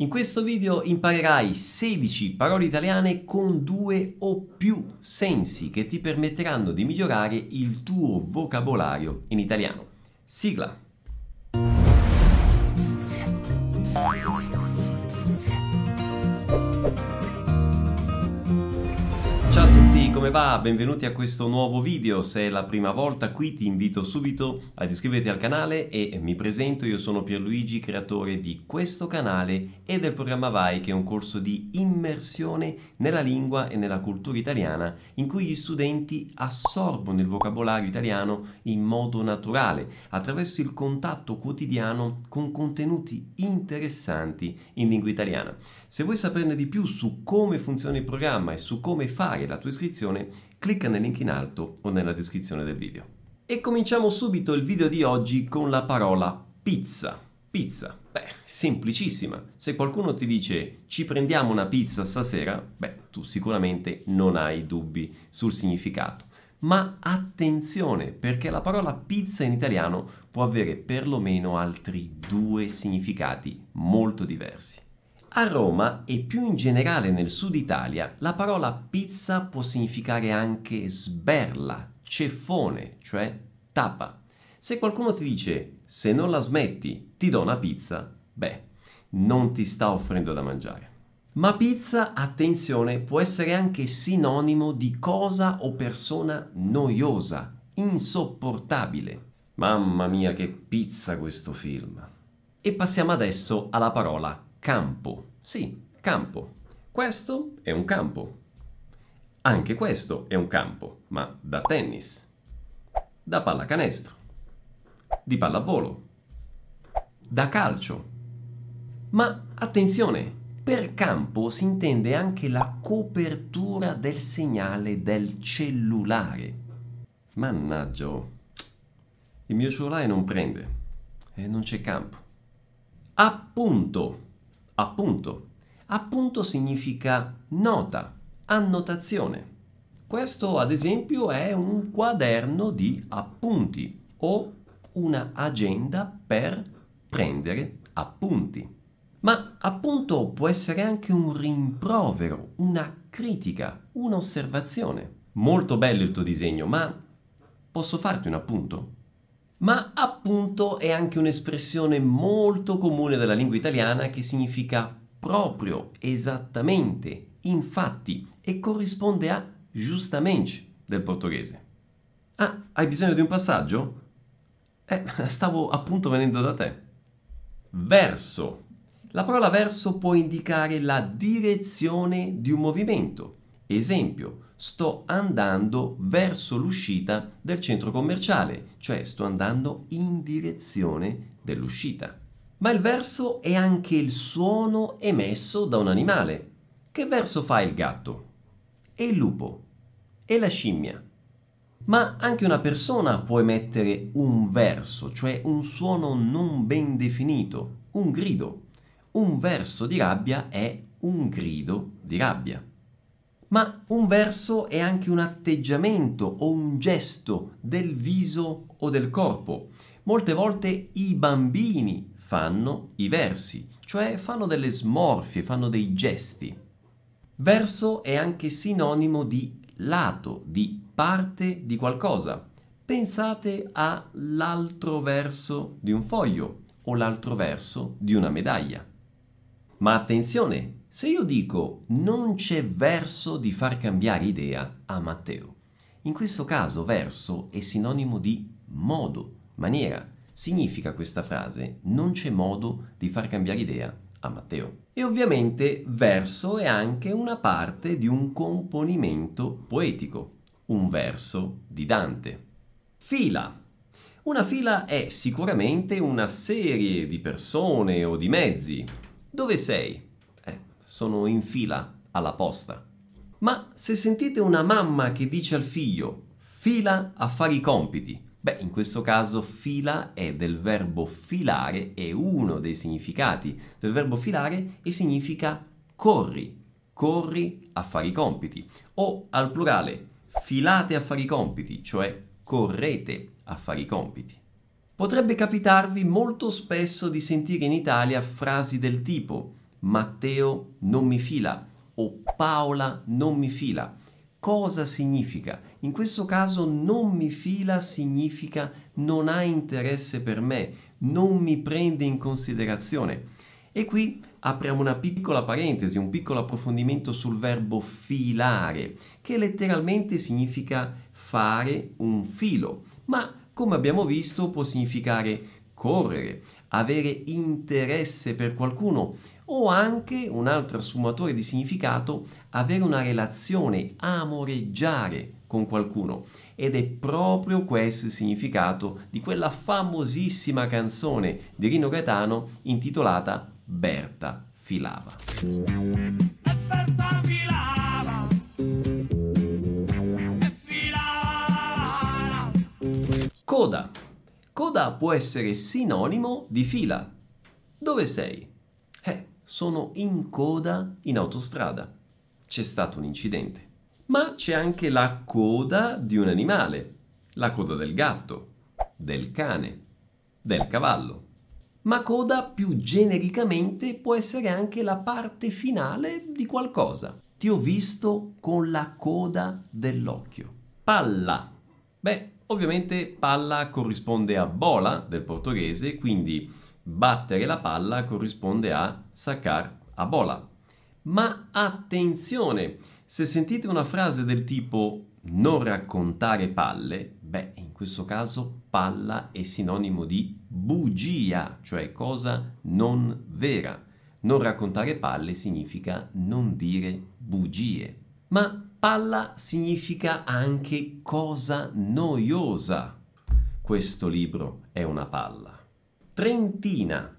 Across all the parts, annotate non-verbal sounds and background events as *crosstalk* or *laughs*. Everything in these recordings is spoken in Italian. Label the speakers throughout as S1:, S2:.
S1: In questo video imparerai 16 parole italiane con due o più sensi che ti permetteranno di migliorare il tuo vocabolario in italiano. Sigla! Come va? Benvenuti a questo nuovo video. Se è la prima volta qui ti invito subito ad iscriverti al canale e mi presento, io sono Pierluigi, creatore di questo canale e del programma Vai che è un corso di immersione nella lingua e nella cultura italiana in cui gli studenti assorbono il vocabolario italiano in modo naturale attraverso il contatto quotidiano con contenuti interessanti in lingua italiana. Se vuoi saperne di più su come funziona il programma e su come fare la tua iscrizione, clicca nel link in alto o nella descrizione del video. E cominciamo subito il video di oggi con la parola pizza. Pizza. Beh, semplicissima. Se qualcuno ti dice ci prendiamo una pizza stasera, beh, tu sicuramente non hai dubbi sul significato. Ma attenzione, perché la parola pizza in italiano può avere perlomeno altri due significati molto diversi. A Roma e più in generale nel sud Italia la parola pizza può significare anche sberla, ceffone, cioè tapa. Se qualcuno ti dice se non la smetti ti do una pizza, beh, non ti sta offrendo da mangiare. Ma pizza, attenzione, può essere anche sinonimo di cosa o persona noiosa, insopportabile. Mamma mia che pizza questo film. E passiamo adesso alla parola campo. Sì, campo. Questo è un campo. Anche questo è un campo, ma da tennis, da pallacanestro, di pallavolo, da calcio. Ma attenzione, per campo si intende anche la copertura del segnale del cellulare. Mannaggia, il mio cellulare non prende e non c'è campo. Appunto, appunto. Appunto significa nota, annotazione. Questo ad esempio è un quaderno di appunti o una agenda per prendere appunti. Ma appunto può essere anche un rimprovero, una critica, un'osservazione. Molto bello il tuo disegno, ma posso farti un appunto? Ma appunto è anche un'espressione molto comune della lingua italiana che significa proprio, esattamente, infatti e corrisponde a giustamente del portoghese. Ah, hai bisogno di un passaggio? Eh, *laughs* stavo appunto venendo da te. Verso. La parola verso può indicare la direzione di un movimento. Esempio, sto andando verso l'uscita del centro commerciale, cioè sto andando in direzione dell'uscita. Ma il verso è anche il suono emesso da un animale. Che verso fa il gatto? E il lupo? E la scimmia? Ma anche una persona può emettere un verso, cioè un suono non ben definito, un grido. Un verso di rabbia è un grido di rabbia. Ma un verso è anche un atteggiamento o un gesto del viso o del corpo. Molte volte i bambini fanno i versi, cioè fanno delle smorfie, fanno dei gesti. Verso è anche sinonimo di lato, di parte di qualcosa. Pensate all'altro verso di un foglio o l'altro verso di una medaglia. Ma attenzione, se io dico non c'è verso di far cambiare idea a Matteo, in questo caso verso è sinonimo di modo, maniera. Significa questa frase non c'è modo di far cambiare idea a Matteo. E ovviamente verso è anche una parte di un componimento poetico, un verso di Dante. Fila. Una fila è sicuramente una serie di persone o di mezzi. Dove sei? Sono in fila alla posta. Ma se sentite una mamma che dice al figlio fila a fare i compiti, beh, in questo caso fila è del verbo filare, è uno dei significati del verbo filare e significa corri, corri a fare i compiti. O al plurale, filate a fare i compiti, cioè correte a fare i compiti. Potrebbe capitarvi molto spesso di sentire in Italia frasi del tipo Matteo non mi fila o Paola non mi fila. Cosa significa? In questo caso non mi fila significa non ha interesse per me, non mi prende in considerazione. E qui apriamo una piccola parentesi, un piccolo approfondimento sul verbo filare, che letteralmente significa fare un filo, ma come abbiamo visto può significare correre, avere interesse per qualcuno o anche un altro sfumatore di significato, avere una relazione, amoreggiare con qualcuno. Ed è proprio questo il significato di quella famosissima canzone di Rino Gaetano intitolata Berta filava. Coda. Coda può essere sinonimo di fila. Dove sei? Eh, sono in coda in autostrada. C'è stato un incidente. Ma c'è anche la coda di un animale. La coda del gatto, del cane, del cavallo ma coda più genericamente può essere anche la parte finale di qualcosa. Ti ho visto con la coda dell'occhio. Palla. Beh, ovviamente palla corrisponde a bola del portoghese, quindi battere la palla corrisponde a sacar a bola. Ma attenzione, se sentite una frase del tipo non raccontare palle, beh, in questo caso palla è sinonimo di bugia, cioè cosa non vera. Non raccontare palle significa non dire bugie. Ma palla significa anche cosa noiosa. Questo libro è una palla. Trentina.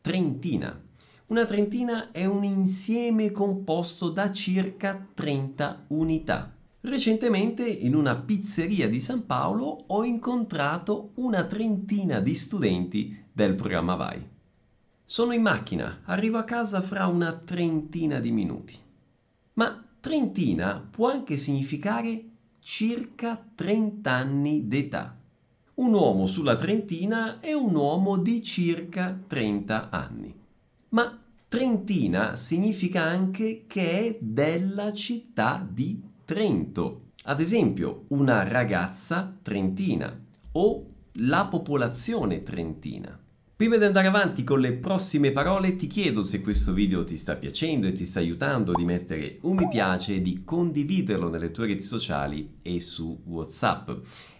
S1: Trentina. Una trentina è un insieme composto da circa 30 unità. Recentemente in una pizzeria di San Paolo ho incontrato una trentina di studenti del programma Vai. Sono in macchina, arrivo a casa fra una trentina di minuti. Ma trentina può anche significare circa 30 anni d'età. Un uomo sulla trentina è un uomo di circa 30 anni. Ma trentina significa anche che è della città di Trento. Ad esempio, una ragazza trentina o la popolazione trentina. Prima di andare avanti con le prossime parole ti chiedo se questo video ti sta piacendo e ti sta aiutando di mettere un mi piace e di condividerlo nelle tue reti sociali e su Whatsapp.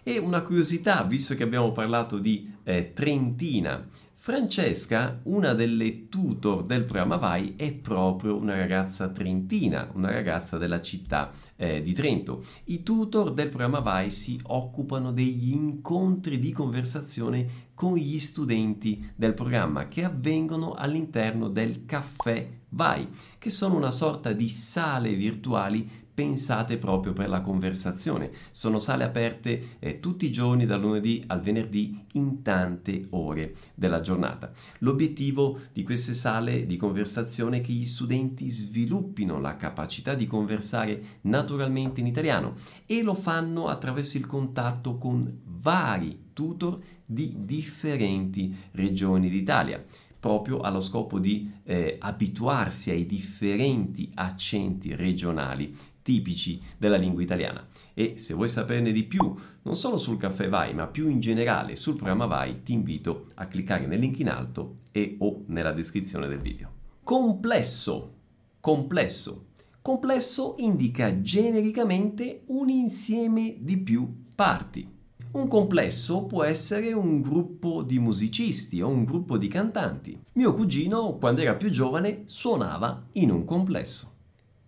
S1: E una curiosità, visto che abbiamo parlato di eh, Trentina, Francesca, una delle tutor del programma Vai, è proprio una ragazza trentina, una ragazza della città eh, di Trento. I tutor del programma Vai si occupano degli incontri di conversazione con gli studenti del programma che avvengono all'interno del caffè Vai, che sono una sorta di sale virtuali pensate proprio per la conversazione. Sono sale aperte eh, tutti i giorni dal lunedì al venerdì in tante ore della giornata. L'obiettivo di queste sale di conversazione è che gli studenti sviluppino la capacità di conversare naturalmente in italiano e lo fanno attraverso il contatto con vari tutor di differenti regioni d'Italia proprio allo scopo di eh, abituarsi ai differenti accenti regionali tipici della lingua italiana. E se vuoi saperne di più, non solo sul caffè Vai, ma più in generale sul programma Vai, ti invito a cliccare nel link in alto e o nella descrizione del video. Complesso. Complesso. Complesso indica genericamente un insieme di più parti. Un complesso può essere un gruppo di musicisti o un gruppo di cantanti. Mio cugino, quando era più giovane, suonava in un complesso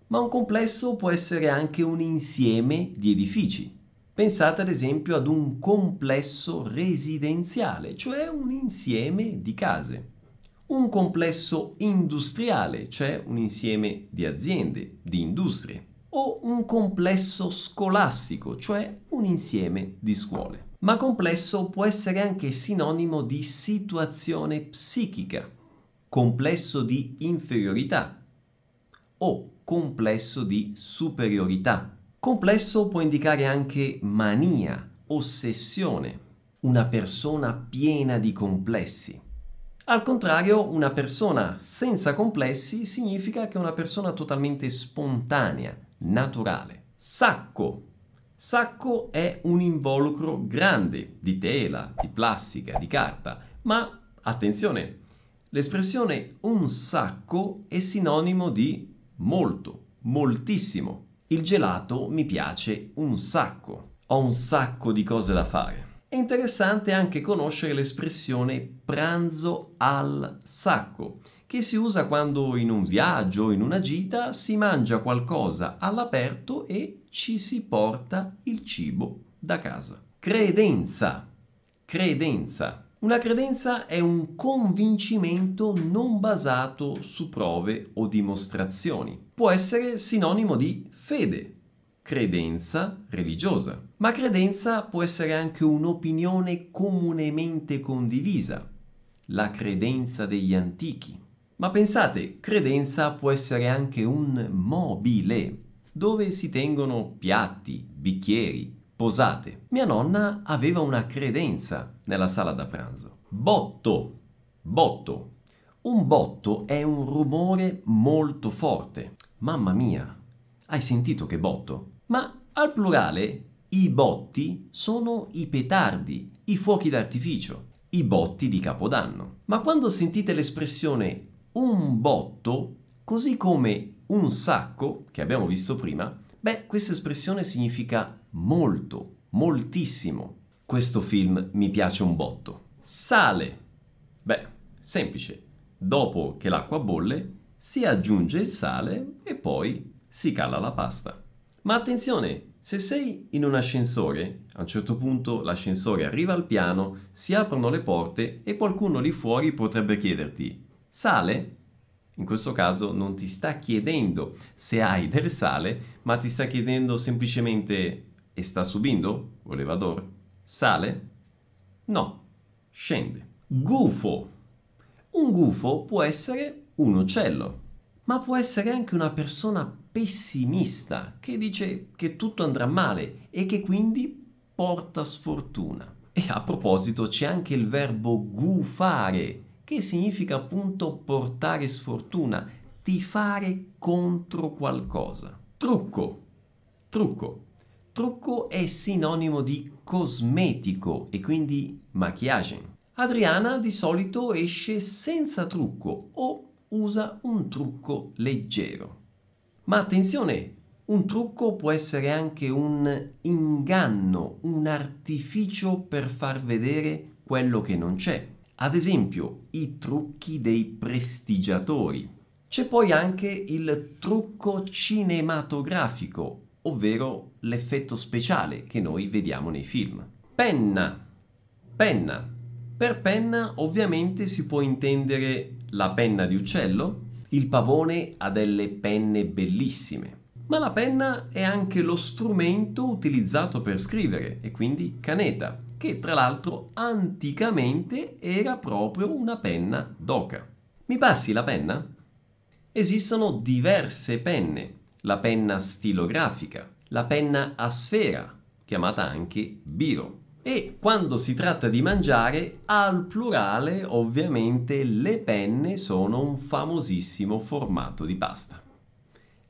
S1: ma un complesso può essere anche un insieme di edifici. Pensate ad esempio ad un complesso residenziale, cioè un insieme di case. Un complesso industriale, cioè un insieme di aziende, di industrie. O un complesso scolastico, cioè un insieme di scuole. Ma complesso può essere anche sinonimo di situazione psichica, complesso di inferiorità o complesso di superiorità. Complesso può indicare anche mania, ossessione, una persona piena di complessi. Al contrario, una persona senza complessi significa che è una persona totalmente spontanea, naturale. Sacco. Sacco è un involucro grande di tela, di plastica, di carta, ma attenzione, l'espressione un sacco è sinonimo di molto, moltissimo. Il gelato mi piace un sacco. Ho un sacco di cose da fare. È interessante anche conoscere l'espressione pranzo al sacco, che si usa quando in un viaggio o in una gita si mangia qualcosa all'aperto e ci si porta il cibo da casa. Credenza. Credenza. Una credenza è un convincimento non basato su prove o dimostrazioni. Può essere sinonimo di fede, credenza religiosa. Ma credenza può essere anche un'opinione comunemente condivisa, la credenza degli antichi. Ma pensate, credenza può essere anche un mobile, dove si tengono piatti, bicchieri, posate. Mia nonna aveva una credenza nella sala da pranzo. Botto. Botto. Un botto è un rumore molto forte. Mamma mia, hai sentito che botto? Ma al plurale i botti sono i petardi, i fuochi d'artificio, i botti di Capodanno. Ma quando sentite l'espressione un botto, così come un sacco, che abbiamo visto prima, beh, questa espressione significa molto, moltissimo. Questo film mi piace un botto. Sale. Beh, semplice. Dopo che l'acqua bolle, si aggiunge il sale e poi si cala la pasta. Ma attenzione, se sei in un ascensore, a un certo punto l'ascensore arriva al piano, si aprono le porte e qualcuno lì fuori potrebbe chiederti sale? In questo caso non ti sta chiedendo se hai del sale, ma ti sta chiedendo semplicemente sta subendo, o elevador, sale? No, scende. Gufo. Un gufo può essere un uccello, ma può essere anche una persona pessimista che dice che tutto andrà male e che quindi porta sfortuna. E a proposito c'è anche il verbo gufare, che significa appunto portare sfortuna, tifare contro qualcosa. Trucco. Trucco. Trucco è sinonimo di cosmetico e quindi maquillage. Adriana di solito esce senza trucco o usa un trucco leggero. Ma attenzione, un trucco può essere anche un inganno, un artificio per far vedere quello che non c'è. Ad esempio, i trucchi dei prestigiatori. C'è poi anche il trucco cinematografico, ovvero l'effetto speciale che noi vediamo nei film. Penna. Penna. Per penna ovviamente si può intendere la penna di uccello. Il pavone ha delle penne bellissime. Ma la penna è anche lo strumento utilizzato per scrivere e quindi caneta, che tra l'altro anticamente era proprio una penna d'oca. Mi passi la penna? Esistono diverse penne, la penna stilografica, la penna a sfera, chiamata anche biro. E quando si tratta di mangiare, al plurale ovviamente le penne sono un famosissimo formato di pasta.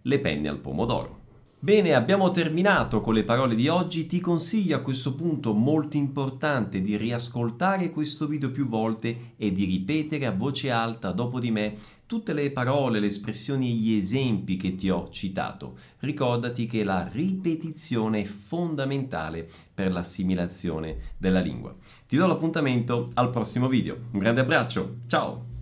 S1: Le penne al pomodoro. Bene, abbiamo terminato con le parole di oggi. Ti consiglio a questo punto molto importante di riascoltare questo video più volte e di ripetere a voce alta dopo di me tutte le parole, le espressioni e gli esempi che ti ho citato. Ricordati che la ripetizione è fondamentale per l'assimilazione della lingua. Ti do l'appuntamento al prossimo video. Un grande abbraccio, ciao!